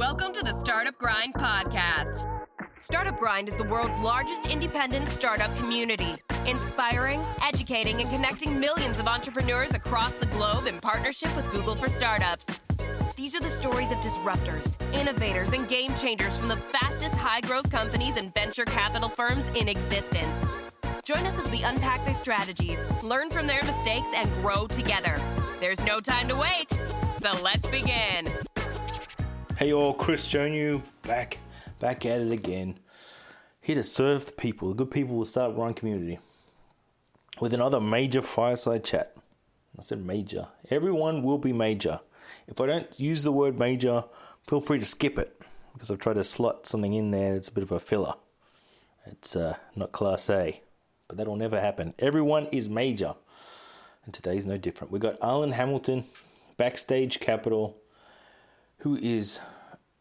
Welcome to the Startup Grind podcast. Startup Grind is the world's largest independent startup community, inspiring, educating, and connecting millions of entrepreneurs across the globe in partnership with Google for Startups. These are the stories of disruptors, innovators, and game changers from the fastest high growth companies and venture capital firms in existence. Join us as we unpack their strategies, learn from their mistakes, and grow together. There's no time to wait, so let's begin. Hey all, Chris Jonu back, back at it again. Here to serve the people, the good people will start Grind community with another major fireside chat. I said major. Everyone will be major. If I don't use the word major, feel free to skip it because I've tried to slot something in there that's a bit of a filler. It's uh, not class A, but that'll never happen. Everyone is major, and today's no different. We've got Arlan Hamilton, Backstage Capital, who is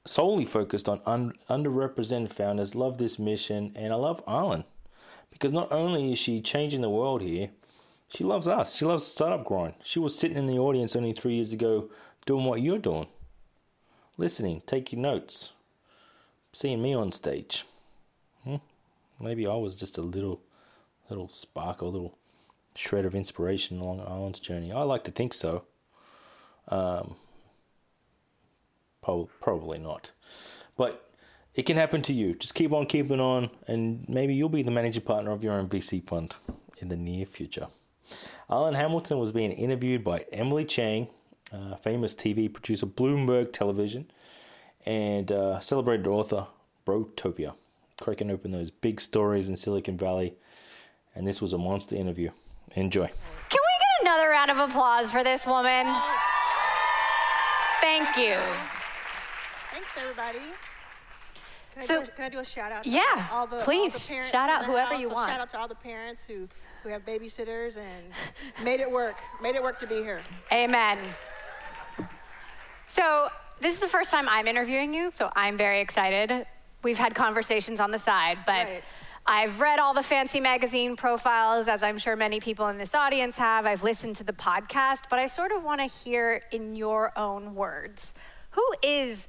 solely focused on un- underrepresented founders. Love this mission, and I love Arlan because not only is she changing the world here, she loves us. She loves Startup Grind. She was sitting in the audience only three years ago doing what you're doing, listening, taking notes, seeing me on stage. Hmm? Maybe I was just a little, little spark, a little shred of inspiration along Arlan's journey. I like to think so. Um, Probably not. But it can happen to you. Just keep on keeping on, and maybe you'll be the managing partner of your own VC fund in the near future. Arlan Hamilton was being interviewed by Emily Chang, uh, famous TV producer, Bloomberg Television, and uh, celebrated author, Brotopia, cracking open those big stories in Silicon Valley. And this was a monster interview. Enjoy. Can we get another round of applause for this woman? Thank you everybody. Can, so, I do, can I do a shout out? yeah, all the, please. All the parents shout out whoever house. you want. Shout out to all the parents who, who have babysitters and made it work. Made it work to be here. Amen. So this is the first time I'm interviewing you, so I'm very excited. We've had conversations on the side, but. Right. I've read all the fancy magazine profiles, as I'm sure many people in this audience have. I've listened to the podcast, but I sort of want to hear in your own words who is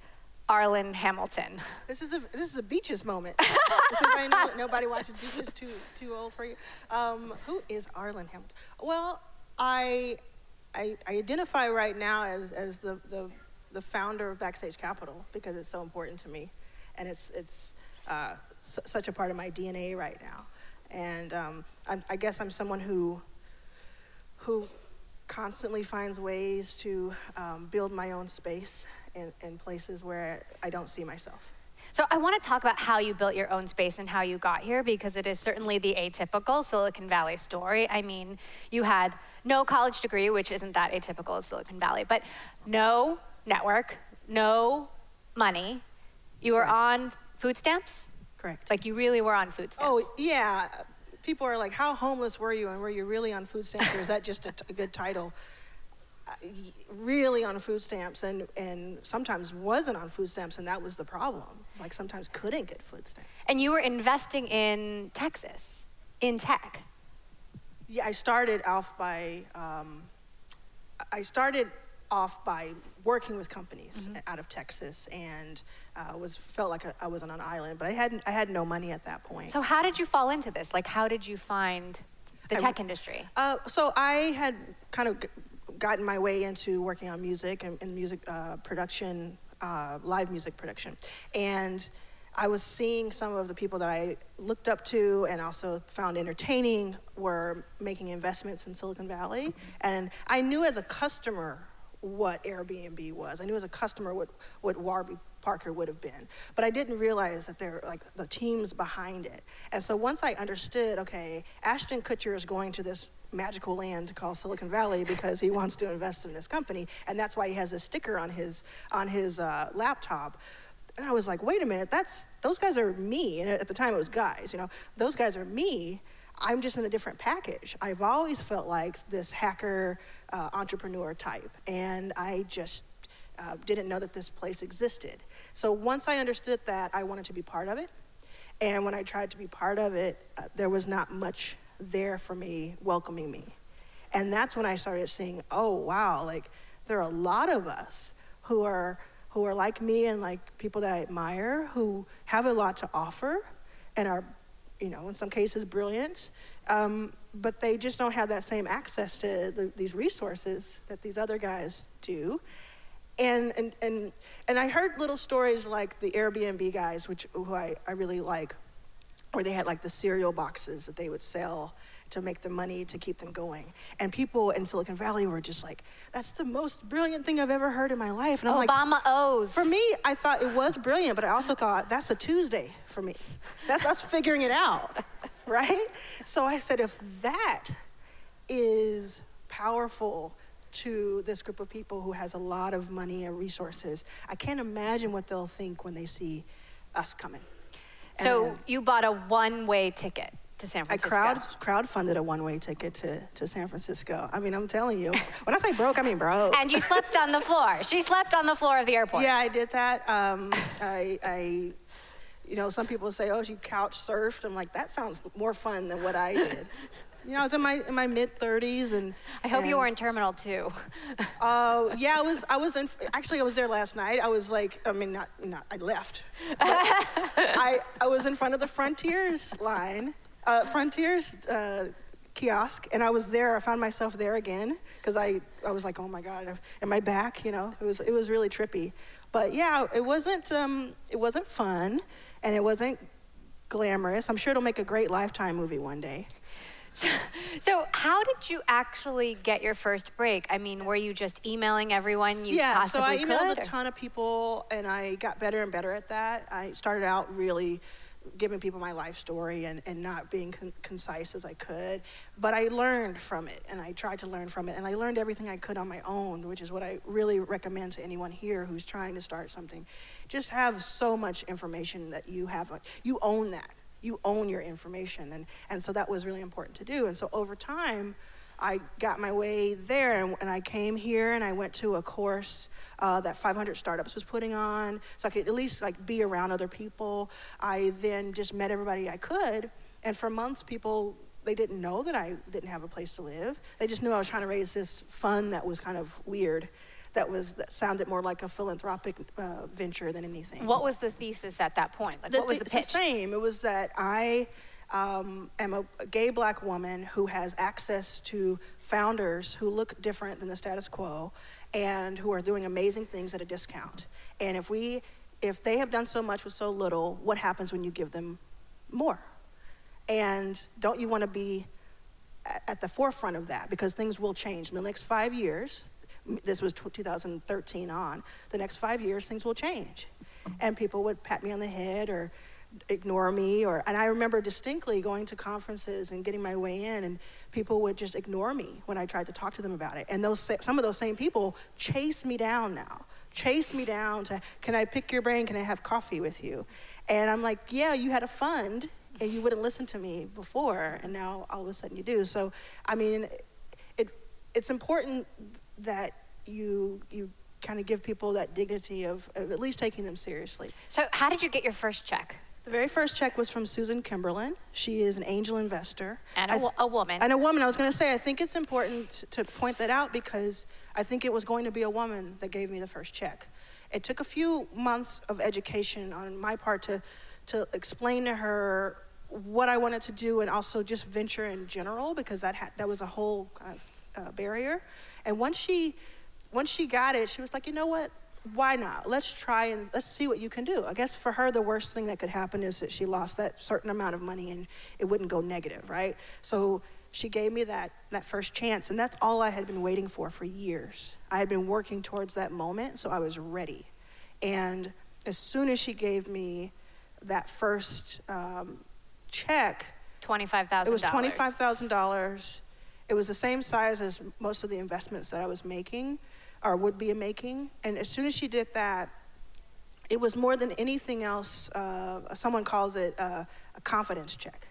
Arlan Hamilton. This is a this is a beaches moment. Know nobody watches beaches? Too too old for you. Um, who is Arlan Hamilton? Well, I, I, I identify right now as as the, the the founder of Backstage Capital because it's so important to me, and it's it's uh, such a part of my DNA right now. And um, I guess I'm someone who who constantly finds ways to um, build my own space in, in places where I don't see myself. So I want to talk about how you built your own space and how you got here because it is certainly the atypical Silicon Valley story. I mean, you had no college degree, which isn't that atypical of Silicon Valley, but no network, no money. You were Correct. on food stamps? Correct. Like you really were on food stamps? Oh, yeah. People are like, how homeless were you and were you really on food stamps or is that just a, t- a good title? Really on food stamps and, and sometimes wasn't on food stamps, and that was the problem. Like sometimes couldn't get food stamps. And you were investing in Texas, in tech. Yeah, I started off by, um, I started off by working with companies mm-hmm. out of Texas and uh, was felt like I was on an island, but I had I had no money at that point. So how did you fall into this? Like, how did you find the tech I, industry? Uh, so I had kind of gotten my way into working on music and, and music uh, production, uh, live music production. And I was seeing some of the people that I looked up to and also found entertaining were making investments in Silicon Valley. And I knew as a customer what Airbnb was. I knew as a customer what, what Warby Parker would have been. But I didn't realize that there like the teams behind it. And so once I understood, okay, Ashton Kutcher is going to this magical land called Silicon Valley because he wants to invest in this company, and that's why he has a sticker on his on his uh, laptop. And I was like, wait a minute, that's those guys are me. And at the time, it was guys. You know, those guys are me. I'm just in a different package. I've always felt like this hacker uh, entrepreneur type, and I just uh, didn't know that this place existed. So once I understood that, I wanted to be part of it. And when I tried to be part of it, uh, there was not much there for me, welcoming me. And that's when I started seeing, oh, wow, like there are a lot of us who are who are like me and like people that I admire, who have a lot to offer and are, you know, in some cases brilliant, um, but they just don't have that same access to the, these resources that these other guys do. And, and, and, and I heard little stories like the Airbnb guys, which who I, I really like, where they had like the cereal boxes that they would sell to make the money to keep them going. And people in Silicon Valley were just like, that's the most brilliant thing I've ever heard in my life. And I'm like, Obama like, owes. For me, I thought it was brilliant, but I also thought that's a Tuesday for me. That's us figuring it out, right? So I said, if that is powerful to this group of people who has a lot of money and resources, I can't imagine what they'll think when they see us coming. So And you bought a one-way ticket to San Francisco. I crowd crowdfunded a one-way ticket to, to San Francisco. I mean, I'm telling you, when I say broke, I mean broke. And you slept on the floor. She slept on the floor of the airport. Yeah, I did that. Um, I, I, you know, some people say, "Oh, she couch surfed." I'm like, that sounds more fun than what I did. You know, I was in my in my mid 30s, and I hope you were in Terminal 2. Uh, yeah, I was. I was in. Actually, I was there last night. I was like, I mean, not not. I left. I I was in front of the Frontiers line, uh, Frontiers uh, kiosk, and I was there. I found myself there again because I I was like, oh my God, am I back? You know, it was it was really trippy. But yeah, it wasn't um, it wasn't fun, and it wasn't glamorous. I'm sure it'll make a great Lifetime movie one day. So, how did you actually get your first break? I mean, were you just emailing everyone you yeah, possibly could? Yeah, so I emailed could? a ton of people, and I got better and better at that. I started out really giving people my life story and, and not being con- concise as I could, but I learned from it, and I tried to learn from it, and I learned everything I could on my own, which is what I really recommend to anyone here who's trying to start something. Just have so much information that you have, you own that. You own your information, and, and so that was really important to do. And so over time, I got my way there, and, and I came here and I went to a course uh, that 500 Startups was putting on, so I could at least like be around other people. I then just met everybody I could, and for months, people they didn't know that I didn't have a place to live. They just knew I was trying to raise this fund that was kind of weird, that was that sounded more like a philanthropic uh, venture than anything. What was the thesis at that point? Like, what was the it's pitch? the same. It was that I um, am a, a gay black woman who has access to founders who look different than the status quo and who are doing amazing things at a discount. And if we, if they have done so much with so little, what happens when you give them more? And don't you want to be at the forefront of that because things will change in the next five years. This was tw- 2013 on. The next five years, things will change, and people would pat me on the head or ignore me. Or and I remember distinctly going to conferences and getting my way in, and people would just ignore me when I tried to talk to them about it. And those some of those same people chase me down now. Chase me down to, can I pick your brain? Can I have coffee with you? And I'm like, yeah, you had a fund and you wouldn't listen to me before, and now all of a sudden you do. So, I mean, it, it's important that you, you kind of give people that dignity of, of at least taking them seriously. So, how did you get your first check? The very first check was from Susan Kimberlin. She is an angel investor. And a th- a woman. And a woman. I was going to say, I think it's important to point that out because I think it was going to be a woman that gave me the first check. It took a few months of education on my part to, to explain to her what I wanted to do and also just venture in general because that, had, that was a whole kind of, uh, barrier. And once she, once she got it, she was like, you know what? Why not? Let's try and let's see what you can do. I guess for her, the worst thing that could happen is that she lost that certain amount of money and it wouldn't go negative, right? So she gave me that, that first chance, and that's all I had been waiting for for years. I had been working towards that moment, so I was ready. And as soon as she gave me that first um, check, Twenty-five thousand. it was twenty-five thousand dollars. It was the same size as most of the investments that I was making, or would be making. And as soon as she did that, it was more than anything else. Uh, someone calls it uh, a confidence check.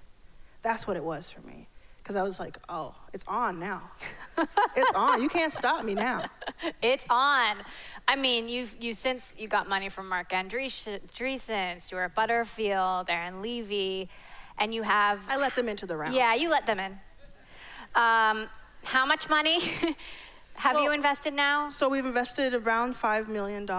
That's what it was for me, because I was like, oh, it's on now. it's on. You can't stop me now. It's on. I mean, you've you since you got money from Marc Andreessen, Stuart Butterfield, Aaron Levie, and you have I let them into the round. yeah, you let them in. Um, how much money have Well, you invested now? So we've invested around $5 million.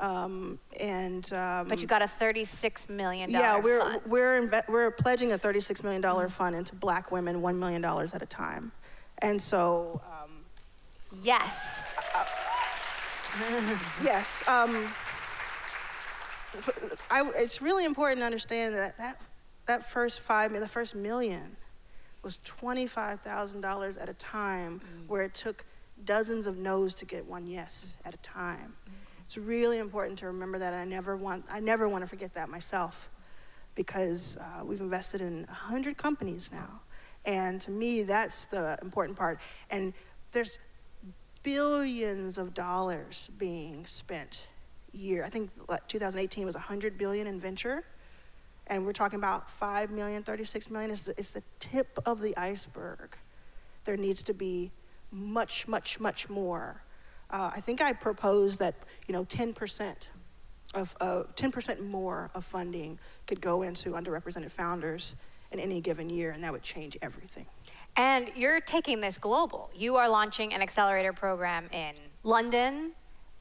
Um, and, um, But you got a $36 million yeah, we're, fund. we're, inve- we're pledging a $36 million fund into black women, $1 million at a time. And so, um, Yes. yes, um, I, it's really important to understand that that, that first five, the first million was $25,000 at a time where it took dozens of no's to get one yes at a time. It's really important to remember that. I never want, I never want to forget that myself because uh, we've invested in 100 companies now. And to me, that's the important part. And there's billions of dollars being spent year. I think 2018 was 100 billion in venture, and we're talking about 5 million, 36 million. It's the, it's the tip of the iceberg. There needs to be much, much, much more. Uh, I think I proposed that you know 10% of uh, 10% more of funding could go into underrepresented founders in any given year, and that would change everything. And you're taking this global. You are launching an accelerator program in London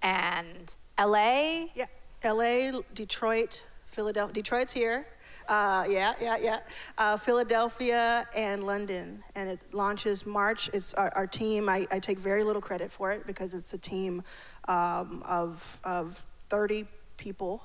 and LA. Yeah, LA, Detroit, Philadelphia. Detroit's here. Uh, yeah, yeah, yeah. Uh, Philadelphia and London. And it launches March. It's our, our team. I, I, take very little credit for it because it's a team um, of, of 30 people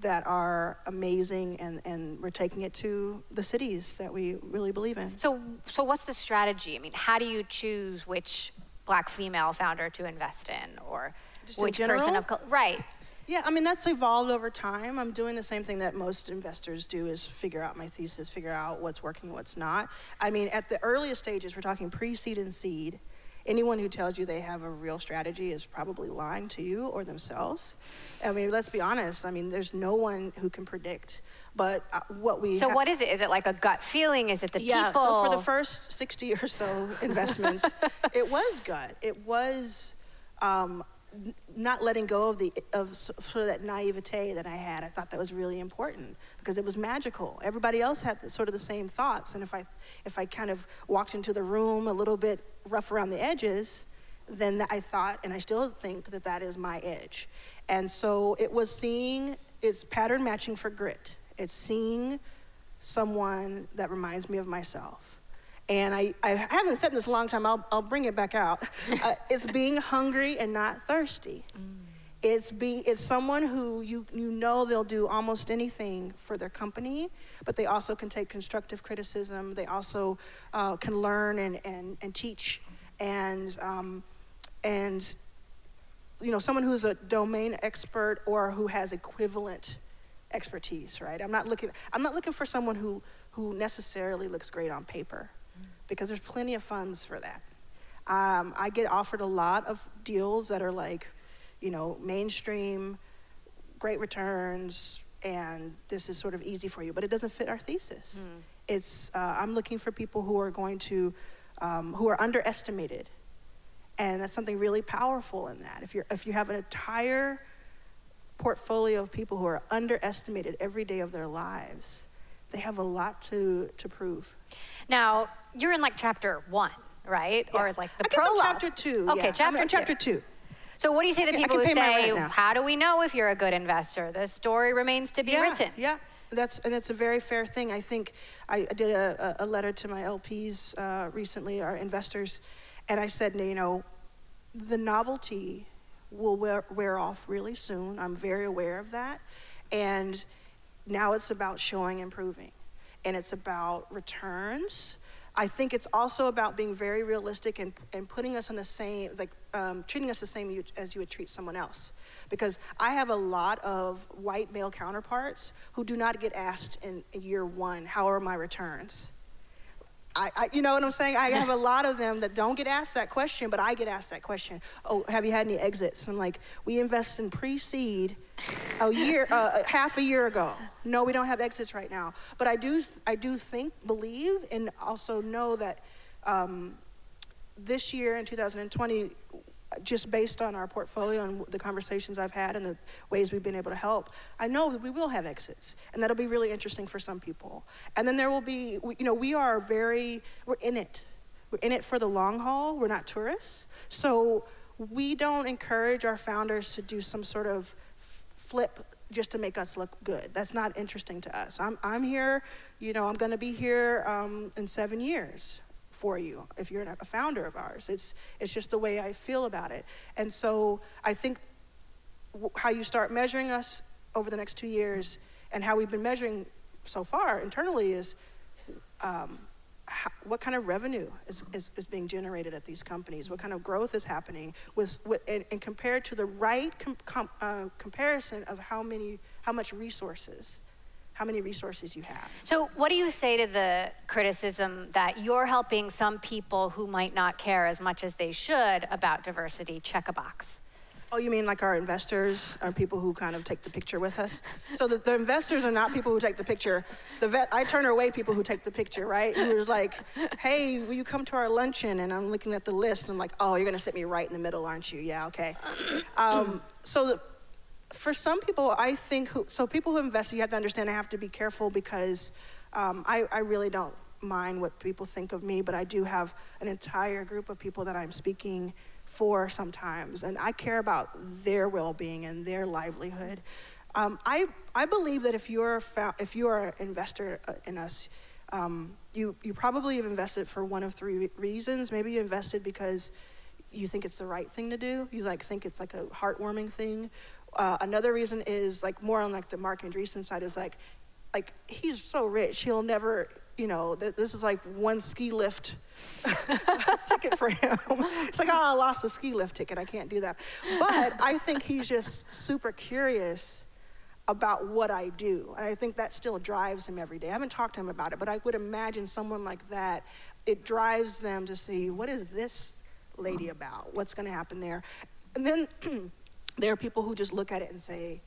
that are amazing and, and we're taking it to the cities that we really believe in. So, so what's the strategy? I mean, how do you choose which black female founder to invest in or Just in which person of color? Right. Yeah, I mean, that's evolved over time. I'm doing the same thing that most investors do is figure out my thesis, figure out what's working, what's not. I mean, at the earliest stages, we're talking pre-seed and seed. Anyone who tells you they have a real strategy is probably lying to you or themselves. I mean, let's be honest. I mean, there's no one who can predict. But uh, what we So ha- what is it? Is it like a gut feeling? Is it the yeah, people? so for the first 60 or so investments, it was gut. It was um, not letting go of the of sort of that naivete that I had. I thought that was really important because it was magical. Everybody else had the, sort of the same thoughts, and if I if I kind of walked into the room a little bit rough around the edges, then I thought, and I still think that that is my edge. And so it was seeing it's pattern matching for grit. It's seeing someone that reminds me of myself. And I, I haven't said this a long time, I'll, I'll bring it back out. Uh, it's being hungry and not thirsty. It's, be, it's someone who you, you know they'll do almost anything for their company, but they also can take constructive criticism. They also uh, can learn and, and, and teach. And, um, and, you know, someone who's a domain expert or who has equivalent expertise, right? I'm not looking, I'm not looking for someone who, who necessarily looks great on paper because there's plenty of funds for that. Um, I get offered a lot of deals that are like, you know, mainstream, great returns, and this is sort of easy for you, but it doesn't fit our thesis. It's, uh, I'm looking for people who are going to, um, who are underestimated. And that's something really powerful in that. If, you're, if you have an entire portfolio of people who are underestimated every day of their lives, they have a lot to, to prove. Now you're in like chapter one, right? Or like the I guess I'm prologue. chapter two. Okay, yeah. Chapter in two. chapter two. So what do you say to I can- I people who can pay my say, "How do we know if you're a good investor? The story remains to be yeah, written." Yeah, that's and it's a very fair thing. I think I, I did a, a a letter to my LPs uh, recently, our investors, and I said, you know, the novelty will wear, wear off really soon. I'm very aware of that, and now it's about showing and proving, and it's about returns. I think it's also about being very realistic and, and putting us on the same, like um, treating us the same you, as you would treat someone else. Because I have a lot of white male counterparts who do not get asked in, in year one, how are my returns? I, I, you know what I'm saying? I have a lot of them that don't get asked that question, but I get asked that question. Oh, have you had any exits? I'm like, we invest in pre-seed a year, uh, half a year ago. No, we don't have exits right now. But I do, I do think, believe, and also know that um, this year in 2020, just based on our portfolio and the conversations I've had and the ways we've been able to help, I know that we will have exits, and that'll be really interesting for some people. And then there will be, you know, we are very, we're in it. We're in it for the long haul. We're not tourists. So we don't encourage our founders to do some sort of flip just to make us look good. That's not interesting to us. I'm, I'm here, you know, I'm going to be here um, in seven years for you if you're a founder of ours. It's, it's just the way I feel about it. And so I think how you start measuring us over the next two years and how we've been measuring so far internally is um, how, what kind of revenue is, is, is, being generated at these companies, what kind of growth is happening, with, with and, and, compared to the right com, com, uh, comparison of how many, how much resources, how many resources you have. So, what do you say to the criticism that you're helping some people who might not care as much as they should about diversity check a box? Oh, you mean like our investors are people who kind of take the picture with us? So the, the investors are not people who take the picture. The vet, I turn away people who take the picture, right? Who's like, hey, will you come to our luncheon? And I'm looking at the list and I'm like, oh, you're gonna sit me right in the middle, aren't you? Yeah, okay. Um, so the, for some people, I think, who, so people who invest, you have to understand I have to be careful because um, I, I really don't mind what people think of me, but I do have an entire group of people that I'm speaking for sometimes, and I care about their well-being and their livelihood. Um, I, I believe that if you're, if you're an investor uh, in us, um, you, you probably have invested for one of three reasons. Maybe you invested because you think it's the right thing to do. You like think it's like a heartwarming thing. Uh, another reason is like more on like the Marc Andreessen side is like, like he's so rich, he'll never you know, th- this is like one ski lift ticket for him. it's like, oh, I lost a ski lift ticket. I can't do that. But I think he's just super curious about what I do. And I think that still drives him every day. I haven't talked to him about it, but I would imagine someone like that, it drives them to see what is this lady about? What's going to happen there? And then there are people who just look at it and say,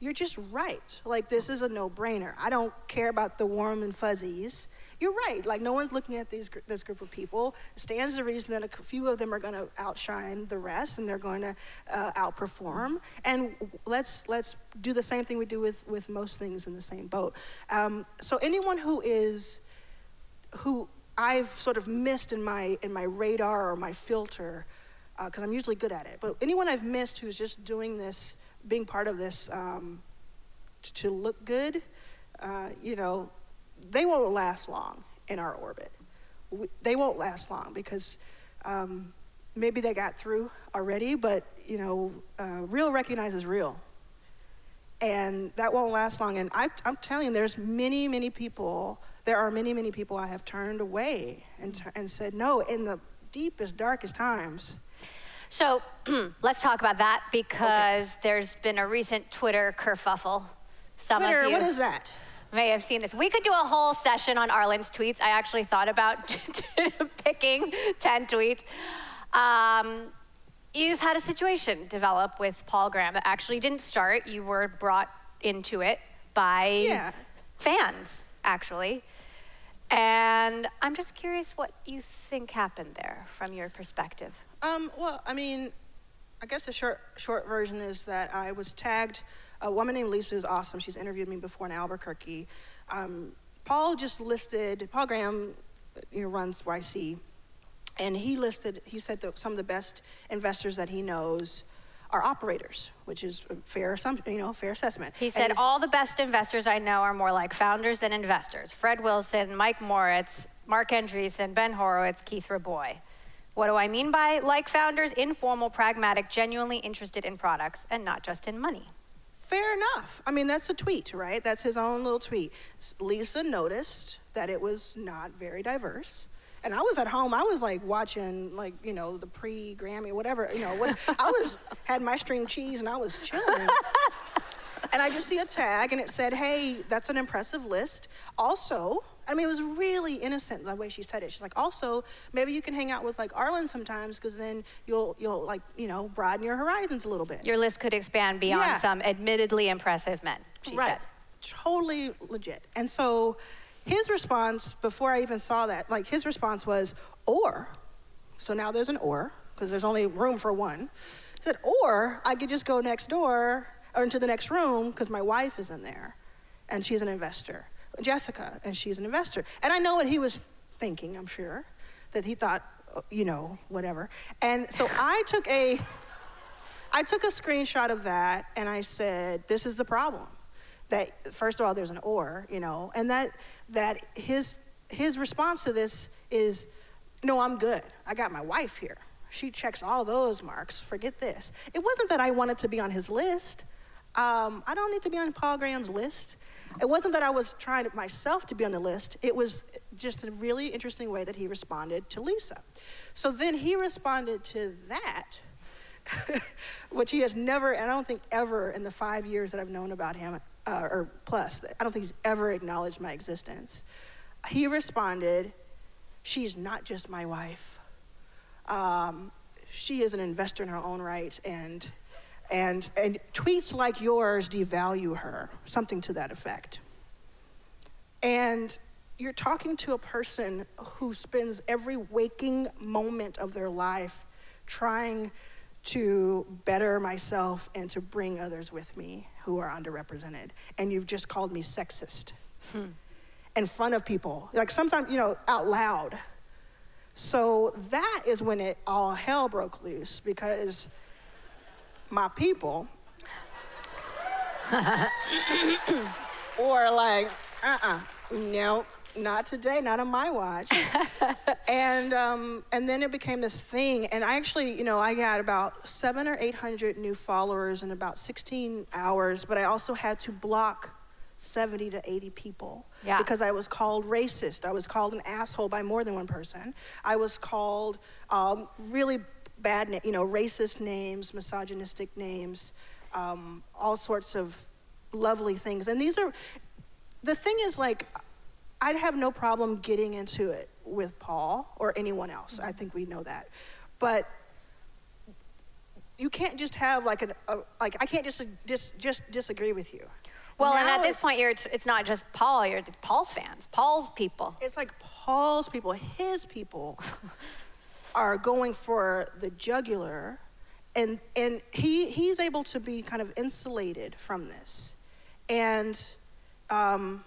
you're just right. Like, this is a no brainer. I don't care about the warm and fuzzies you're right. Like no one's looking at these this group of people. Stands the reason that a few of them are going to outshine the rest, and they're going to uh, outperform. And let's let's do the same thing we do with with most things in the same boat. Um, so anyone who is who I've sort of missed in my in my radar or my filter, because uh, I'm usually good at it. But anyone I've missed who's just doing this, being part of this um, to, look good, uh, you know, they won't last long in our orbit. We, they won't last long because um, maybe they got through already, but you know, uh, real recognizes real. And that won't last long. And I, I'm telling you, there's many, many people, there are many, many people I have turned away and, and said no in the deepest, darkest times. So let's talk about that because okay. there's been a recent Twitter kerfuffle. Some Twitter, you, what is that? may have seen this. We could do a whole session on Arlan's tweets. I actually thought about picking 10 tweets. Um, you've had a situation develop with Paul Graham that actually didn't start. You were brought into it by yeah. fans, actually. And I'm just curious what you think happened there from your perspective. Um, well, I mean, I guess the short, short version is that I was tagged a woman named Lisa is awesome. She's interviewed me before in Albuquerque. Um, Paul just listed, Paul Graham you know, runs YC, and he listed, he said some of the best investors that he knows are operators, which is a fair assumption, you know, fair assessment. He said all the best investors I know are more like founders than investors. Fred Wilson, Mike Moritz, Marc Andreessen, Ben Horowitz, Keith Rabois. What do I mean by like founders? Informal, pragmatic, genuinely interested in products and not just in money. Fair enough. I mean, that's a tweet, right? That's his own little tweet. Lisa noticed that it was not very diverse. And I was at home. I was like watching, like you know, the pre-Grammy, whatever. You know, what I was had my string cheese and I was chilling. and I just see a tag and it said, "Hey, that's an impressive list." Also, I mean, it was really innocent the way she said it. She's like, also, maybe you can hang out with like Arlan sometimes because then you'll you'll like you know broaden your horizons a little bit. Your list could expand beyond yeah. some admittedly impressive men. She right. said. Totally legit. And so, his response before I even saw that, like his response was, or. So now there's an or because there's only room for one. He said, or I could just go next door or into the next room because my wife is in there, and she's an investor. Jessica, and she's an investor. And I know what he was thinking, I'm sure, that he thought, uh, you know, whatever. And so I took a, I took a screenshot of that and I said, this is the problem. That first of all, there's an or, you know, and that that his his response to this is, no, I'm good. I got my wife here. She checks all those marks. Forget this. It wasn't that I wanted to be on his list. Um, I don't need to be on Paul Graham's list. It wasn't that I was trying to, myself to be on the list. It was just a really interesting way that he responded to Lisa. So then he responded to that which he has never, and I don't think ever in the five years that I've known about him, uh, or plus, I don't think he's ever acknowledged my existence. He responded, She's not just my wife. Um, she is an investor in her own right, and, and, and tweets like yours devalue her, something to that effect. And you're talking to a person who spends every waking moment of their life trying to better myself and to bring others with me who are underrepresented. And you've just called me sexist hmm. in front of people, like sometimes, you know, out loud. So that is when it all hell broke loose because my people or like, uh-uh, no, not today, not on my watch. and um, and then it became this thing. And I actually, you know, I got about seven or eight hundred new followers in about 16 hours. But I also had to block 70 to 80 people yeah. because I was called racist. I was called an asshole by more than one person. I was called um, really bad, you know, racist names, misogynistic names, um, all sorts of lovely things. And these are, the thing is like, I'd have no problem getting into it with Paul or anyone else. I think we know that. But you can't just have like an a, like I can't just dis, just disagree with you. Well, now and at this point, you're it's not just Paul. You're Paul's fans, Paul's people. It's like Paul's people, his people, are going for the jugular, and and he he's able to be kind of insulated from this, and. Um,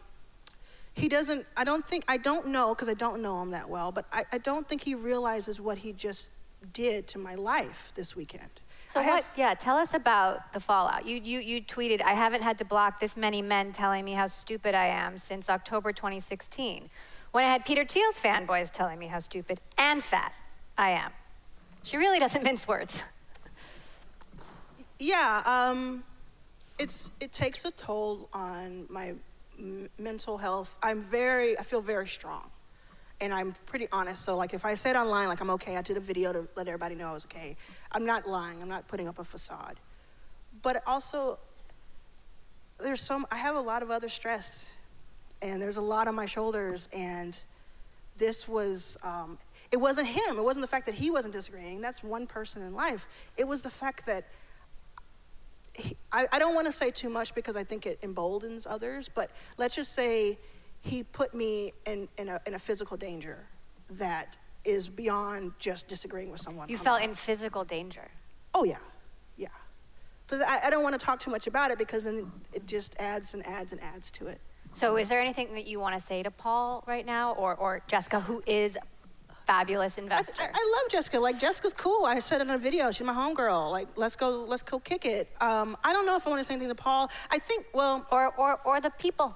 he doesn't, I don't think, I don't know, because I don't know him that well, but I, I don't think he realizes what he just did to my life this weekend. So I what? Have, yeah, tell us about the fallout. You, you you tweeted, "I haven't had to block this many men telling me how stupid I am since October 2016." When I had Peter Thiel's fanboys telling me how stupid and fat I am. She really doesn't mince words. Yeah, um, it's it takes a toll on my mental health, I'm very, I feel very strong. And I'm pretty honest. So, like, if I said online, like, I'm okay, I did a video to let everybody know I was okay, I'm not lying. I'm not putting up a facade. But also, there's some, I have a lot of other stress, and there's a lot on my shoulders. And this was, um, it wasn't him. It wasn't the fact that he wasn't disagreeing. That's one person in life. It was the fact that he, I, I don't want to say too much because I think it emboldens others, but let's just say he put me in, in, a, in a physical danger that is beyond just disagreeing with someone. You felt in physical danger? Oh, yeah, yeah. But I, I don't want to talk too much about it because then it just adds and adds and adds to it. So, is there anything that you want to say to Paul right now, or, or Jessica, who is fabulous investor. I, I, love Jessica. Like Jessica's cool. I said it in a video. She's my homegirl. Like let's go, let's go kick it. Um, I don't know if I want to say anything to Paul. I think well, or or or the people.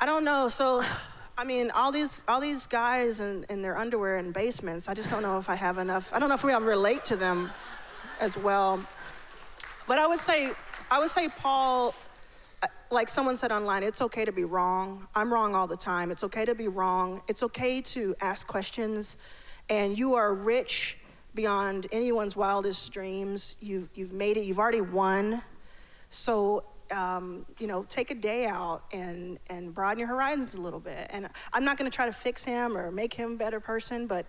I don't know. So. I mean, all these all these guys in, in their underwear in basements. I just don't know if I have enough. I don't know if we all relate to them as well. But I would say, I would say, Paul like someone said online, it's okay to be wrong. I'm wrong all the time. It's okay to be wrong. It's okay to ask questions. And you are rich beyond anyone's wildest dreams. You've, you've made it, you've already won. So, um, you know, take a day out and, and broaden your horizons a little bit. And I'm not going to try to fix him or make him a better person, but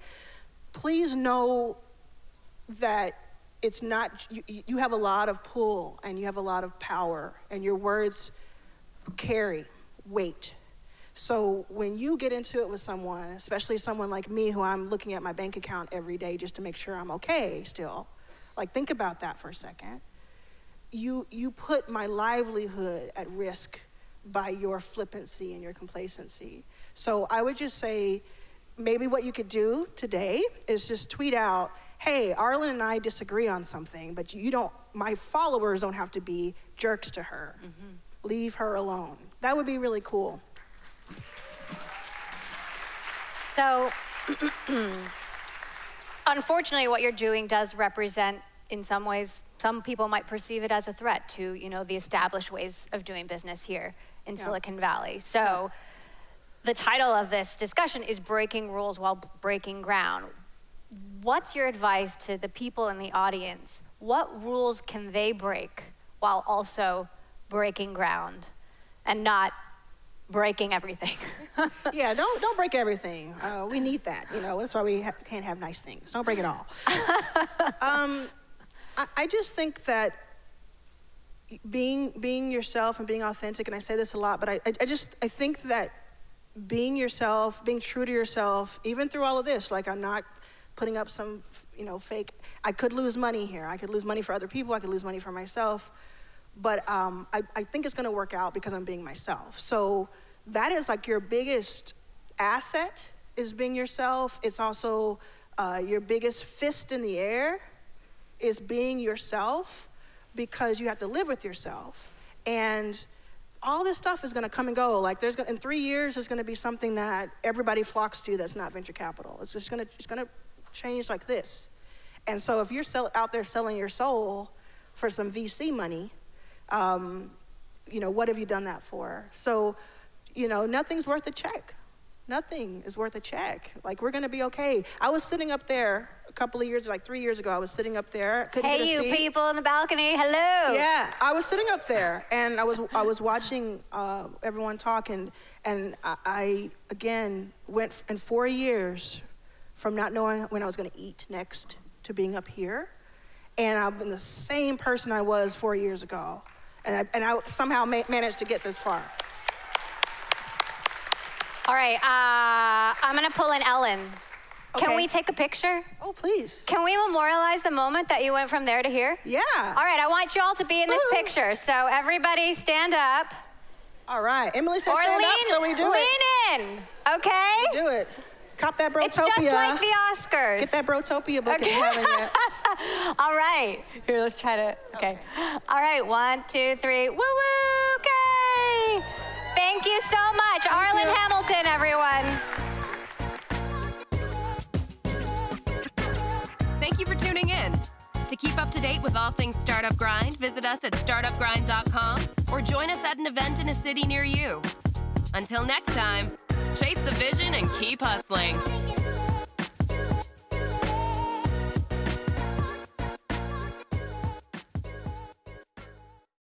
please know that it's not, you, you have a lot of pull and you have a lot of power, and your words carry weight. So when you get into it with someone, especially someone like me who I'm looking at my bank account every day just to make sure I'm okay still, like think about that for a second. You, you put my livelihood at risk by your flippancy and your complacency. So I would just say, maybe what you could do today is just tweet out, hey, Arlan and I disagree on something, but you don't, my followers don't have to be jerks to her. Mm-hmm. Leave her alone. That would be really cool. So, unfortunately, what you're doing does represent, in some ways, some people might perceive it as a threat to, you know, the established ways of doing business here in yeah. Silicon Valley. So, yeah. the title of this discussion is "Breaking Rules While Breaking Ground." What's your advice to the people in the audience? What rules can they break while also breaking ground and not breaking everything. yeah, don't don't break everything. Uh, we need that. You know, that's why we ha- can't have nice things. Don't break it all. um, I, I, just think that being being yourself and being authentic, and I say this a lot, but I, I, I just I think that being yourself, being true to yourself, even through all of this, like I'm not putting up some you know fake. I could lose money here. I could lose money for other people. I could lose money for myself but um, I, I think it's going to work out because I'm being myself. So that is like your biggest asset is being yourself. It's also uh, your biggest fist in the air is being yourself because you have to live with yourself. And all this stuff is going to come and go. Like there's gonna, in three years, there's going to be something that everybody flocks to that's not venture capital. It's just going to it's going to change like this. And so if you're sell, out there selling your soul for some VC money, um, you know, what have you done that for? So, you know, nothing's worth a check. Nothing is worth a check. Like, we're gonna be okay. I was sitting up there a couple of years, like three years ago, I was sitting up there. hey, you seat. people in the balcony, hello. Yeah, I was sitting up there and I was, I was watching uh, everyone talk, and, and I, I, again, went in four years from not knowing when I was gonna eat next to being up here. And I've been the same person I was four years ago and I, and I somehow ma- managed to get this far. All right, uh, I'm gonna pull in Ellen. Can we take a picture? Oh, please. Can we memorialize the moment that you went from there to here? Yeah. All right, I want you all to be in this Woo. picture. So everybody stand up. All right, Emily says or stand lean, up, so we do lean it. Lean in, okay? We do it. Cop that Brotopia. It's just like the Oscars. Get that Brotopia book okay. if you haven't yet. All right. Here, let's try to. Okay. okay. All right. One, two, three. Woo woo. Okay. Thank you so much, Thank Arlan you. Hamilton, everyone. Thank you for tuning in. To keep up to date with all things Startup Grind, visit us at startupgrind.com or join us at an event in a city near you. Until next time, chase the vision and keep hustling.